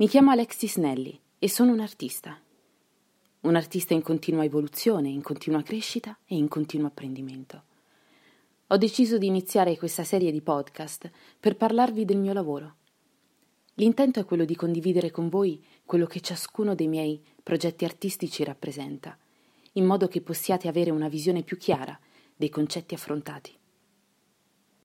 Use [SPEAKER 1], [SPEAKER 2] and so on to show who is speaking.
[SPEAKER 1] Mi chiamo Alexis Nelli e sono un artista. Un artista in continua evoluzione, in continua crescita e in continuo apprendimento. Ho deciso di iniziare questa serie di podcast per parlarvi del mio lavoro. L'intento è quello di condividere con voi quello che ciascuno dei miei progetti artistici rappresenta, in modo che possiate avere una visione più chiara dei concetti affrontati.